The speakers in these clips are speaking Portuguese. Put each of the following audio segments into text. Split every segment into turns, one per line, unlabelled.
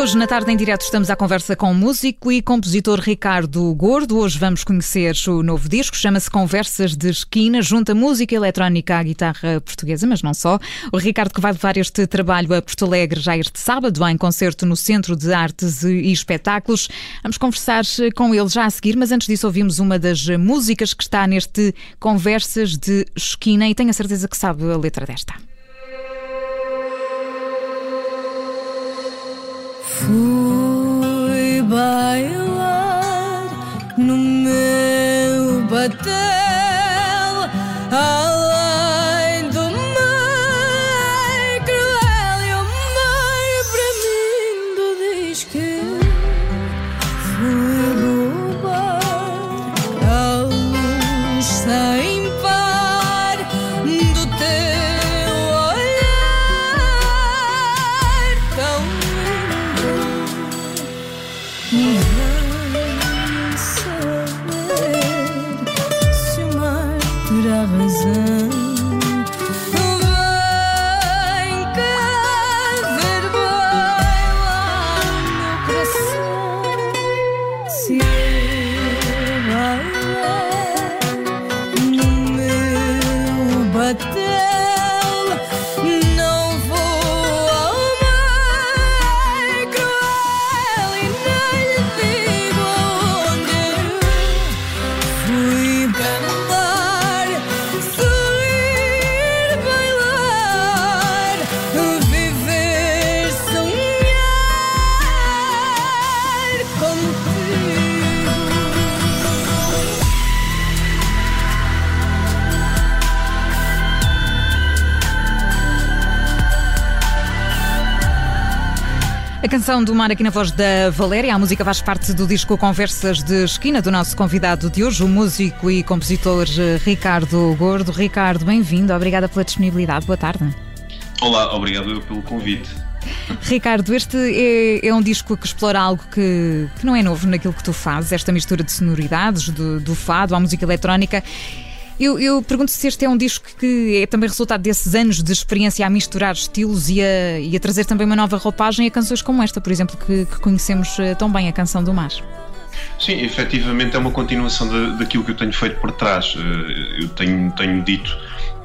Hoje, na tarde em direto, estamos à conversa com o músico e compositor Ricardo Gordo. Hoje vamos conhecer o novo disco, chama-se Conversas de Esquina, junta música eletrónica à guitarra portuguesa, mas não só. O Ricardo que vai levar este trabalho a Porto Alegre já este sábado, em concerto no Centro de Artes e Espetáculos. Vamos conversar com ele já a seguir, mas antes disso ouvimos uma das músicas que está neste Conversas de Esquina e tenho a certeza que sabe a letra desta.
Fui bailar no meu batel pura razão.
Canção do mar aqui na voz da Valéria, a música faz parte do disco Conversas de Esquina do nosso convidado de hoje, o músico e compositor eh, Ricardo Gordo. Ricardo, bem-vindo, obrigada pela disponibilidade, boa tarde.
Olá, obrigado eu pelo convite.
Ricardo, este é, é um disco que explora algo que, que não é novo naquilo que tu fazes, esta mistura de sonoridades, do, do fado à música eletrónica. Eu, eu pergunto se este é um disco que é também resultado desses anos de experiência a misturar estilos e a, e a trazer também uma nova roupagem a canções como esta, por exemplo, que, que conhecemos eh, tão bem, a Canção do Mar.
Sim, efetivamente é uma continuação da- daquilo que eu tenho feito por trás. Eh, Eu tenho, tenho dito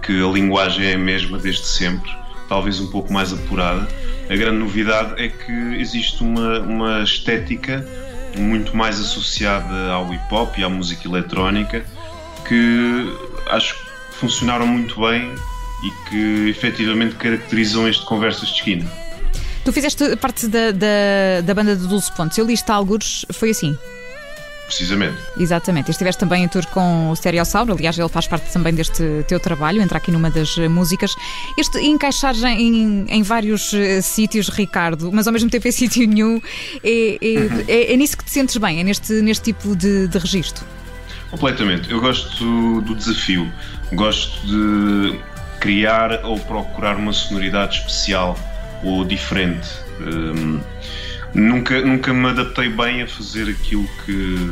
que a linguagem é a mesma desde sempre, talvez um pouco mais apurada. A grande novidade é que existe uma, uma estética muito mais associada ao hip hop e à música eletrónica que acho que funcionaram muito bem e que efetivamente caracterizam este Conversas de Esquina.
Tu fizeste parte da, da, da banda de Dulce Pontes. Eu li-te alguns, foi assim.
Precisamente.
Exatamente. Estiveste também em tour com o Stereossauro, aliás, ele faz parte também deste teu trabalho, entra aqui numa das músicas. Este encaixar em, em vários eh, sítios, Ricardo, mas ao mesmo tempo em sítio nenhum, é, é, é- é nisso que te sentes bem, é neste, neste tipo de, de registro.
Completamente. Eu gosto do desafio. Gosto de criar ou procurar uma sonoridade especial ou diferente. Hum, nunca, nunca me adaptei bem a fazer aquilo que,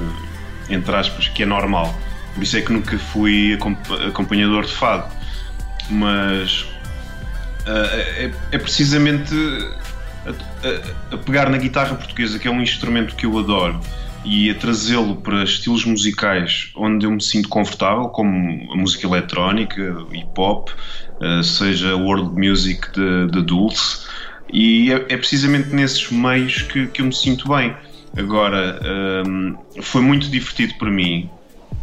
entre aspas, que é normal. Por isso é que nunca fui acompa- acompanhador de fado. Mas ah, é, é precisamente a, a- a pegar na guitarra portuguesa, que é um instrumento que eu adoro, e a trazê-lo para estilos musicais onde eu me sinto confortável, como a música eletrónica, hip hop, ah, seja world music de Dulce, e é, é precisamente nesses meios que, que eu me sinto bem. Agora, hum, foi muito divertido para mim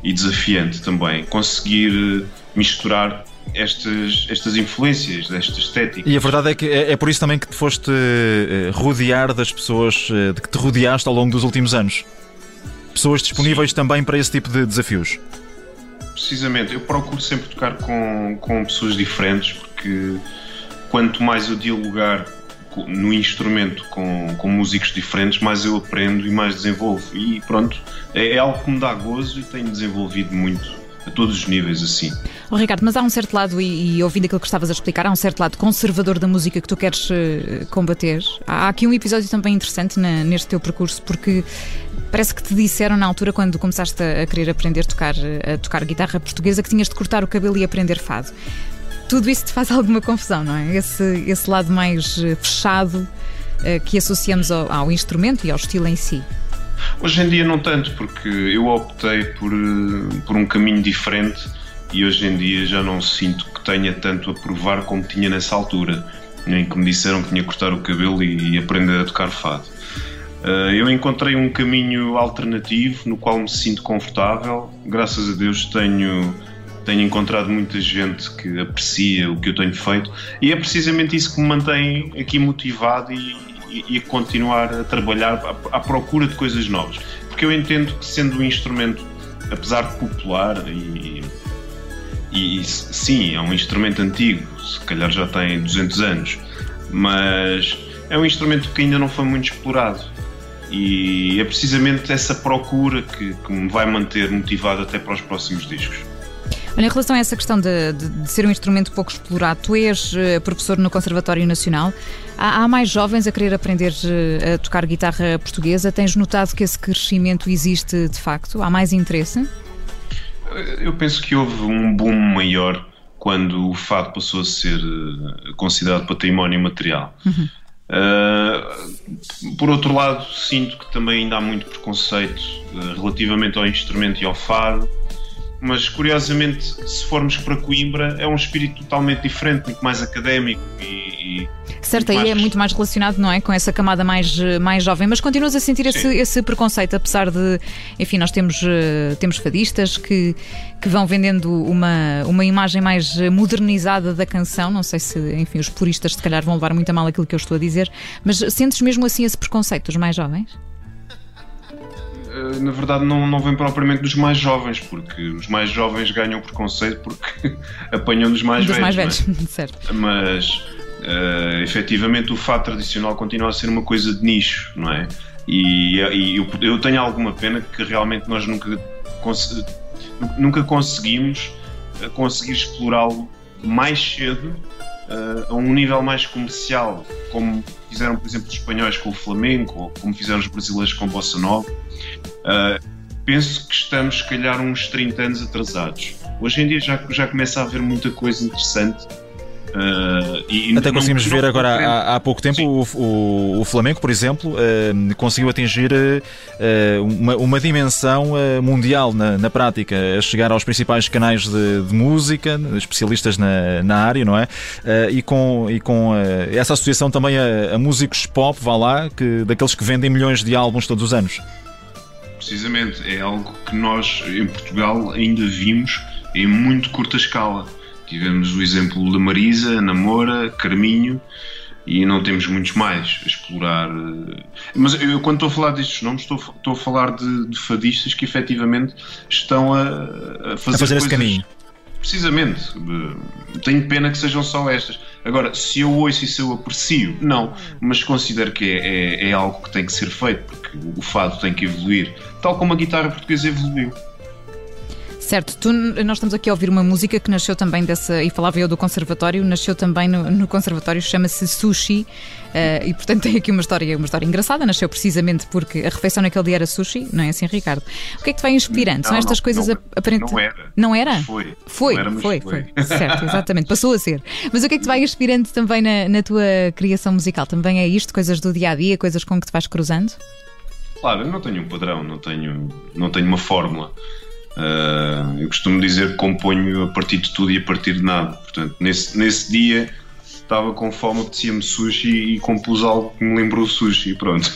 e desafiante também conseguir eh, misturar estas, estas influências, desta estética.
E a verdade é que é, é por isso também que te foste eh, rodear das pessoas eh, de que te rodeaste ao longo dos últimos anos. Pessoas disponíveis também para esse tipo de desafios.
Precisamente, eu procuro sempre tocar com, com pessoas diferentes porque quanto mais eu dialogar no instrumento com, com músicos diferentes, mais eu aprendo e mais desenvolvo. E pronto, é, é algo que me dá gozo e tenho desenvolvido muito a todos os níveis assim.
Oh, Ricardo, mas há um certo lado, e, e ouvindo aquilo que estavas a explicar, há um certo lado conservador da música que tu queres eh, combater. Há aqui um episódio também interessante na- neste teu percurso, porque parece que te disseram na altura, quando começaste a, querer aprender a tocar, eh, a tocar guitarra portuguesa, que tinhas de cortar o cabelo e aprender fado. Tudo isso te faz alguma confusão, não é? Esse, esse lado mais eh, fechado uh, que associamos ao, ao instrumento e ao estilo em si?
Hoje em dia não tanto, porque eu optei por, eh, por um caminho diferente e hoje em dia já não sinto que tenha tanto a provar como tinha nessa altura, em que me disseram que tinha que cortar o cabelo e, e aprender a tocar fado. Uh, eu encontrei um caminho alternativo no qual me sinto confortável. Graças a Deus tenho, tenho encontrado muita gente que aprecia o que eu tenho feito e é precisamente isso que me mantém aqui motivado e, e, e continuar a trabalhar à, à, procura de coisas novas. Porque eu entendo que, sendo um instrumento, apesar de popular, e, e sim, é um instrumento antigo, se calhar já tem 200 anos, mas é um instrumento que ainda não foi muito explorado. E é precisamente essa procura que, que me vai manter motivado até para os próximos discos.
Olha, em relação a essa questão de, de, de, ser um instrumento pouco explorado, tu és uh, professor no Conservatório Nacional. Há, há, mais jovens a querer aprender uh, a tocar guitarra portuguesa. Tens notado que esse crescimento existe de facto? Há mais interesse?
Eu penso que houve um boom maior quando o fado passou a ser considerado património material. Uhum. Uh, por outro lado, sinto que também ainda há muito preconceito uh, relativamente ao instrumento e ao fado mas curiosamente, se formos para Coimbra, é um espírito totalmente diferente, muito mais académico e.
e certo, aí mais... é muito mais relacionado, não é? Com essa camada mais, mais jovem, mas continuas a sentir esse, esse, preconceito, apesar de, enfim, nós temos, eh, temos fadistas que, que vão vendendo uma, uma imagem mais modernizada da canção. Não sei se, enfim, os puristas se calhar vão levar muito a mal aquilo que eu estou a dizer, mas sentes mesmo assim esse preconceito dos mais jovens?
Eh, na verdade não, não vem propriamente dos mais jovens, porque os mais jovens ganham preconceito porque apanham dos mais
dos
velhos.
mais
velhos,
certo.
Mas uh, efetivamente o fato tradicional continua a ser uma coisa de nicho, não é? E, e eu, eu, tenho alguma pena que realmente nós nunca, cons nunca conseguimos eh, conseguir explorá-lo mais cedo uh, a um nível mais comercial, como fizeram, por exemplo, os espanhóis com o Flamengo, ou como fizeram os brasileiros com o Bossa Nova. Uh, penso que estamos, se calhar, uns 30 anos atrasados. Hoje em dia já, já começa a haver muita coisa interessante
Uh, e Até conseguimos ver agora há, há, pouco tempo o, o, o, Flamengo, por exemplo, uh, conseguiu atingir uh, uma, uma, dimensão mundial na, na, prática, a chegar aos principais canais de, de música, especialistas na, na, área, não é? e com, e com essa associação também a, a, músicos pop, vá lá, que, daqueles que vendem milhões de álbuns todos os anos.
Precisamente, é algo que nós em Portugal ainda vimos em muito curta escala Tivemos o exemplo da Marisa, Namora, Carminho e não temos muitos mais a explorar. Eh, mas eu, quando estou a falar destes nomes, estou, estou a falar de, de fadistas que efetivamente estão a, a fazer, a
fazer esse caminho.
Precisamente. Eh, tenho pena que sejam só estas. Agora, se eu ouço e se eu aprecio, não. Mas considero que é, é, é algo que tem que ser feito, porque o fado tem que evoluir, tal como a guitarra portuguesa evoluiu.
Certo, tu, nós estamos aqui a ouvir uma música que nasceu também dessa, e falava eu do conservatório, nasceu também no, no conservatório, chama-se Sushi, uh, e portanto tem aqui uma história, uma história engraçada, nasceu precisamente porque a refeição naquele dia era sushi, não é assim, Ricardo? O que é que te vai inspirando? São estas
não,
coisas
não, aparentemente. Não era.
Não era?
Foi.
Foi,
era,
foi, foi, foi. Certo, exatamente, passou a ser. Mas o que é que te vai inspirando também na, na tua criação musical? Também é isto, coisas do dia a dia, coisas com que te vais cruzando?
Claro, eu não tenho um padrão, não tenho, não tenho uma fórmula. Uh, eu costumo dizer que componho a partir de tudo e a partir de nada. Portanto, nesse, nesse dia estava com fome, apetecia-me sushi e compus algo que me lembrou sushi. Pronto.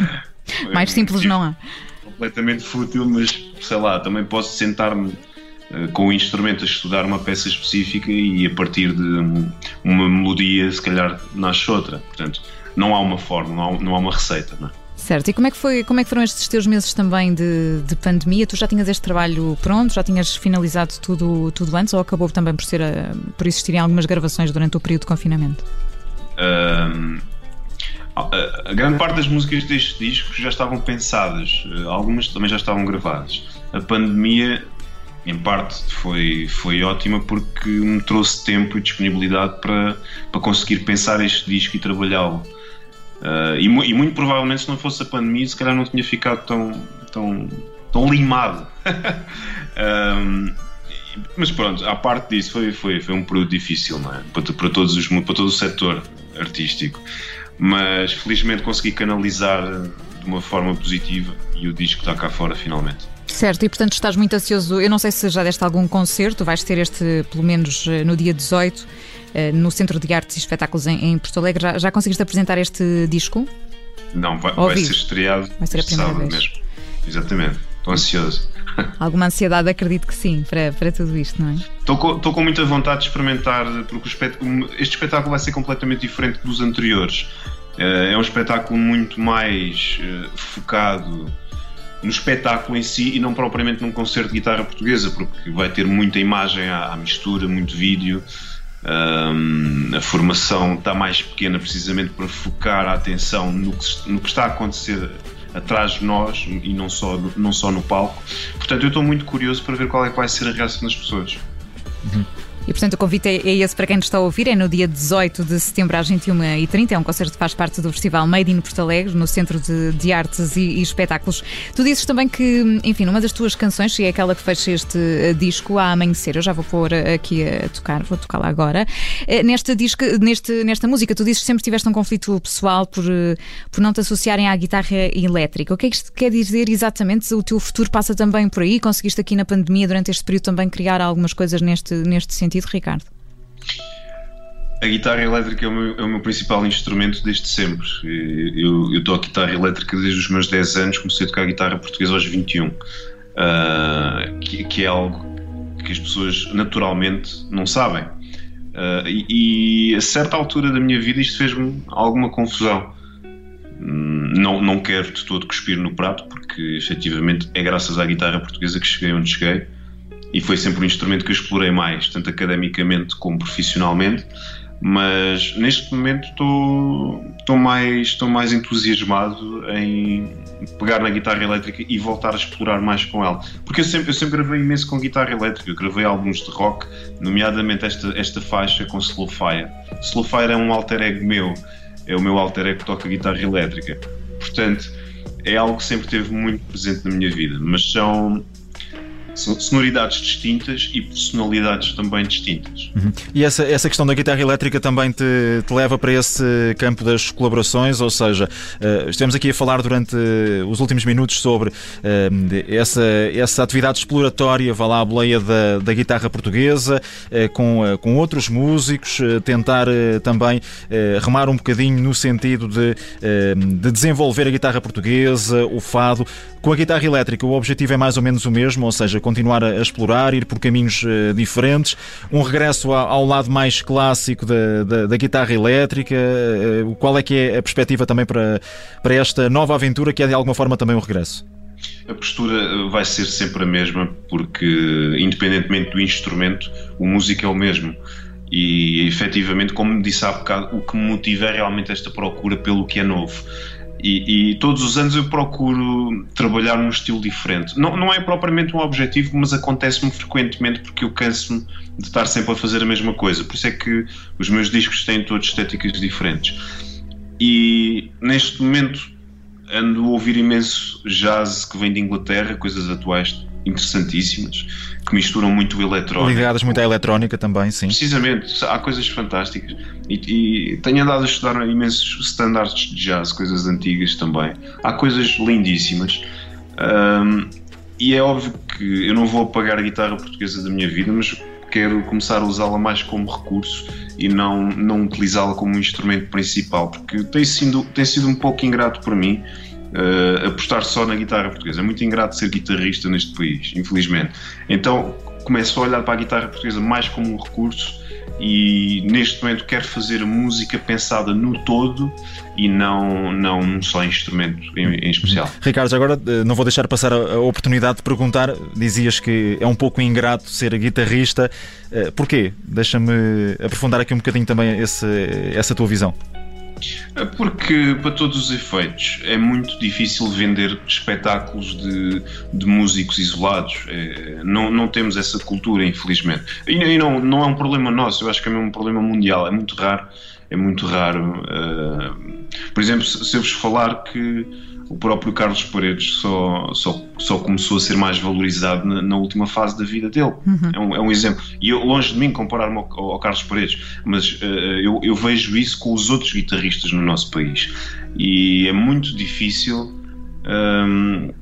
Mais simples não há.
Completamente fútil, mas sei lá, também posso sentar-me uh, com o instrumento a estudar uma peça específica e a partir de um, uma melodia, se calhar, nasce outra. Portanto, não há uma forma, não há, não há uma receita. Não é?
Certo, e como é que, foi, como é que foram estes teus meses também de, de pandemia? Tu já tinhas este trabalho pronto, já tinhas finalizado tudo, tudo antes ou acabou também por, ser a, por existirem algumas gravações durante o período de confinamento?
Um, a, a grande parte das músicas deste disco já estavam pensadas, algumas também já estavam gravadas. A pandemia, em parte, foi, foi ótima porque me trouxe tempo e disponibilidade para, para conseguir pensar este disco e trabalhá-lo. Uh, e, e, muito provavelmente se não fosse a pandemia, se calhar não tinha ficado tão, tão, tão limado. um, mas pronto, à parte disso, foi, foi, foi um período difícil é? para, para, todos os, para todo o setor artístico. mas felizmente consegui canalizar de uma forma positiva e o disco está cá fora finalmente.
Certo, e portanto estás muito ansioso. Eu não sei se já deste algum concerto, vais ter este pelo menos eh, no dia 18 eh, no Centro de Artes e Espetáculos em, Porto Alegre. Já, já conseguiste apresentar este disco?
Não, vai, vai ser estreado vai ser a primeira vez. mesmo. Exatamente, estou ansioso.
Alguma ansiedade, acredito que sim, para, para tudo isto, não é?
Estou com, estou com muita vontade de experimentar, porque espetáculo, este espetáculo vai ser completamente diferente dos anteriores. Eh, é um espetáculo muito mais focado no espetáculo em si e não propriamente num concerto de guitarra portuguesa, porque vai ter muita imagem à, mistura, muito vídeo. Um, a formação está mais pequena precisamente para focar a atenção no que, no que está a acontecer atrás de nós e não só, não só no palco. Portanto, eu estou muito curioso para ver qual é que vai ser a reação das pessoas.
Uhum. E portanto o convite é, é esse para quem nos está a ouvir, é no dia 18 de setembro às 21h30, é um concerto que faz parte do Festival Made in Porto Alegre, no Centro de, de Artes e, e, Espetáculos. Tu dizes também que, enfim, numa das tuas canções, e é aquela que fecha este uh, disco, A Amanhecer, eu já vou pôr uh, aqui a tocar, vou tocá-la agora. Uh, nesta, disco, neste, nesta música, tu dizes que sempre tiveste um conflito pessoal por, por não te associarem à guitarra elétrica. O que é que isto quer dizer exatamente? O teu futuro passa também por aí? Conseguiste aqui na pandemia, durante este período, também criar algumas coisas neste, neste sentido? Sentido, Ricardo?
A guitarra elétrica é o, meu, é o meu, principal instrumento desde sempre. Eu, eu toco guitarra elétrica desde os meus 10 anos, comecei a tocar guitarra portuguesa aos 21, uh, que, que, é algo que as pessoas naturalmente não sabem. Uh, e, e, a certa altura da minha vida isto fez-me alguma confusão. Não, não quero de todo cuspir no prato, porque efetivamente é graças à guitarra portuguesa que cheguei onde cheguei e foi sempre um instrumento que eu explorei mais, tanto academicamente como profissionalmente. Mas neste momento estou mais, estou mais entusiasmado em pegar na guitarra elétrica e voltar a explorar mais com ela. Porque eu sempre, eu sempre gravei imenso com guitarra elétrica, eu gravei álbuns de rock, nomeadamente esta, esta faixa com Slow Fire. Slow Fire é um alter ego meu, é o meu alter ego que toca guitarra elétrica. Portanto, é algo que sempre teve muito presente na minha vida, mas são sonoridades distintas e personalidades também distintas.
Uhum. E essa, essa questão da guitarra elétrica também te, te, leva para esse campo das colaborações, ou seja, uh, estivemos aqui a falar durante os últimos minutos sobre uh, essa, essa atividade exploratória, vá lá a boleia da, da guitarra portuguesa, uh, com, com outros músicos, tentar também remar um bocadinho no sentido de, de desenvolver a guitarra portuguesa, o fado. Com a guitarra elétrica, o objetivo é mais ou menos o mesmo, ou seja, continuar a, explorar, ir por caminhos uh, diferentes, um regresso ao, lado mais clássico da, da, da guitarra elétrica. Uh, qual é que é a perspectiva também para, para esta nova aventura que é de alguma forma também um regresso?
A postura vai ser sempre a mesma, porque independentemente do instrumento, o músico é o mesmo. E efetivamente, como disse há bocado, o que me motiva é realmente esta procura pelo que é novo. E, e, todos os anos eu procuro trabalhar num estilo diferente. Não, não é propriamente um objetivo, mas acontece-me frequentemente porque eu canso-me de estar sempre a fazer a mesma coisa. Por isso é que os meus discos têm todas estéticas diferentes. E neste momento ando a ouvir imenso jazz que vem de Inglaterra, coisas atuais interessantíssimas, que misturam muito o eletrónico.
Ligadas muito à eletrónica também, sim.
Precisamente, há coisas fantásticas. E, e tenho andado a estudar imensos standards de jazz, coisas antigas também. Há coisas lindíssimas. Um, e é óbvio que eu não vou apagar a guitarra portuguesa da minha vida, mas quero começar a usá-la mais como recurso e não, não utilizá-la como um instrumento principal, porque tem sido, tem sido um pouco ingrato para mim uh, apostar só na guitarra portuguesa. É muito ingrato ser guitarrista neste país, infelizmente. Então começo a olhar para a guitarra portuguesa mais como um recurso e neste momento quero fazer música pensada no todo e não, não só instrumento em, em, especial.
Ricardo, agora eh, não vou deixar passar a oportunidade de perguntar. Dizias que é um pouco ingrato ser guitarrista. Eh, porquê? Deixa-me aprofundar aqui um bocadinho também esse, essa tua visão.
Porque, para todos os efeitos, é muito difícil vender espetáculos de, de músicos isolados. É, não, não temos essa cultura, infelizmente. E, e, não, não é um problema nosso, eu acho que é mesmo um problema mundial. É muito raro é muito raro. Uh, por exemplo, se eu vos falar que o próprio Carlos Paredes só, só, só começou a ser mais valorizado na, na última fase da vida dele. Uhum. É, um, é, um, exemplo. E eu, longe de mim comparar-me ao, ao, Carlos Paredes, mas uh, eu, eu, vejo isso com os outros guitarristas no nosso país. E é muito difícil. Um,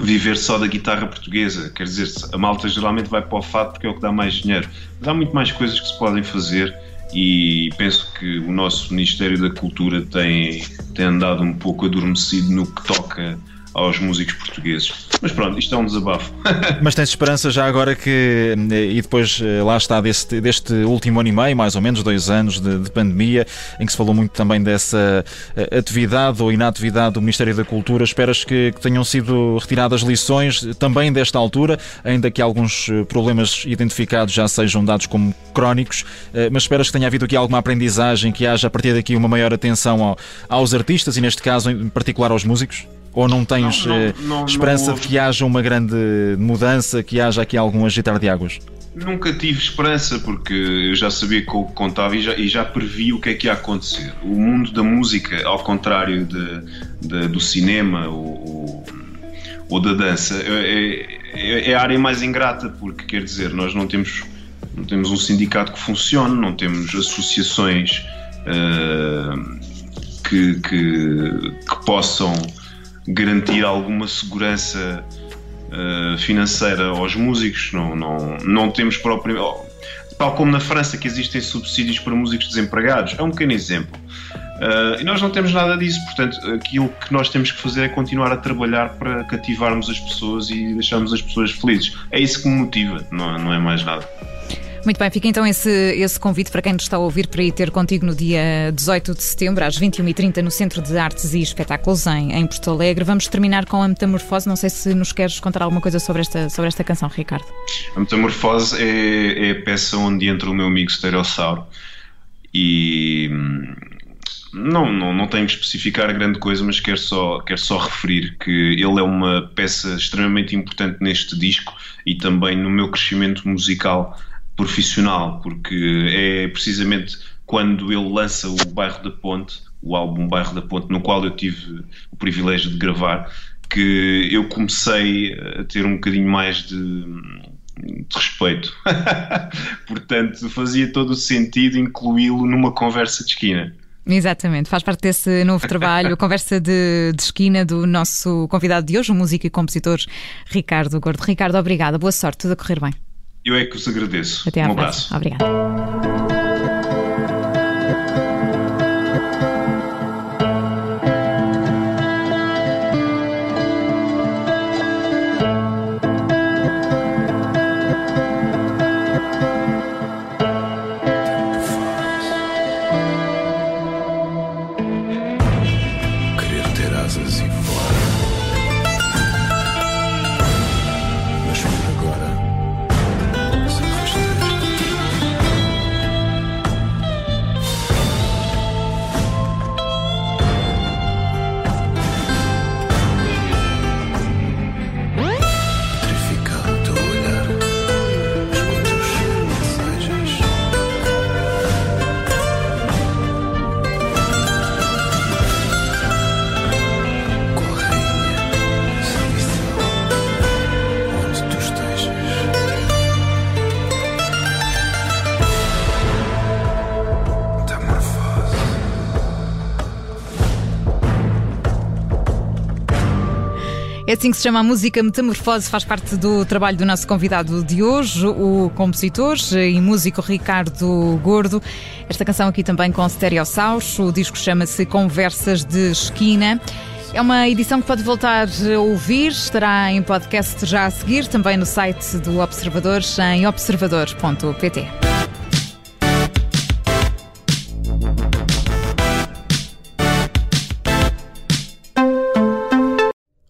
viver só da guitarra portuguesa. Quer dizer, a malta geralmente vai para o fado porque é o que dá mais dinheiro. Mas há muito mais coisas que se podem fazer e penso que o nosso Ministério da Cultura tem, tem andado um pouco adormecido no que toca aos músicos portugueses. Mas pronto, isto é um desabafo.
Mas tens esperança já agora que, e depois eh, lá está, deste, deste último ano e meio, mais ou menos, dois anos de, de, pandemia, em que se falou muito também dessa eh, atividade ou inatividade do Ministério da Cultura, esperas que, que tenham sido retiradas lições também desta altura, ainda que alguns eh, problemas identificados já sejam dados como crónicos, mas esperas que tenha havido aqui alguma aprendizagem, que haja a partir daqui uma maior atenção ao, aos artistas e, neste caso, em particular aos músicos? Ou não tens não, não, não, esperança de que haja uma grande mudança, que haja aqui algum agitar de águas?
Nunca tive esperança porque eu já sabia com o que contava e já, e já previ o que é que ia acontecer. O mundo da música, ao contrário de, de do cinema ou, ou, da dança, é, é, é, a área mais ingrata porque quer dizer, nós não temos, não temos um sindicato que funcione, não temos associações uh, que, que, que possam garantir alguma segurança uh, financeira aos músicos, não, não, não temos propriamente. Oh, tal como na França, que existem subsídios para músicos desempregados, é um pequeno exemplo. Uh, e nós não temos nada disso, portanto, aquilo que nós temos que fazer é continuar a trabalhar para cativarmos as pessoas e deixarmos as pessoas felizes. É isso que me motiva, não, não é mais nada.
Muito bem, fica então esse, esse convite para quem nos está a ouvir para ir ter contigo no dia 18 de setembro, às 21h30, no Centro de Artes e Espetáculos em, em Porto Alegre. Vamos terminar com a Metamorfose. Não sei se nos queres contar alguma coisa sobre esta, sobre esta canção, Ricardo.
A Metamorfose é, é a peça onde entra o meu amigo Stereossauro e hum, não, não, não tenho que especificar grande coisa, mas quero só, quero só referir que ele é uma peça extremamente importante neste disco e também no meu crescimento musical profissional, porque é precisamente quando ele lança o Bairro da Ponte, o álbum Bairro da Ponte, no qual eu tive o privilégio de gravar, que eu comecei a ter um bocadinho mais de, de respeito. Portanto, fazia todo o sentido incluí-lo numa conversa de esquina.
Exatamente, faz parte desse novo trabalho, conversa de, de, esquina do nosso convidado de hoje, o músico e compositor Ricardo Gordo. Ricardo, obrigada, boa sorte, tudo a correr bem.
Eu é que os agradeço.
Até à
um
abraço. Obrigada. Assim que se chama a música Metamorfose, faz parte do trabalho do nosso convidado de hoje, o compositor e músico Ricardo Gordo. Esta canção aqui também com Stereossaus, o disco chama-se Conversas de Esquina. É uma edição que pode voltar a ouvir, estará em podcast já a seguir, também no site do Observador, em observador.pt.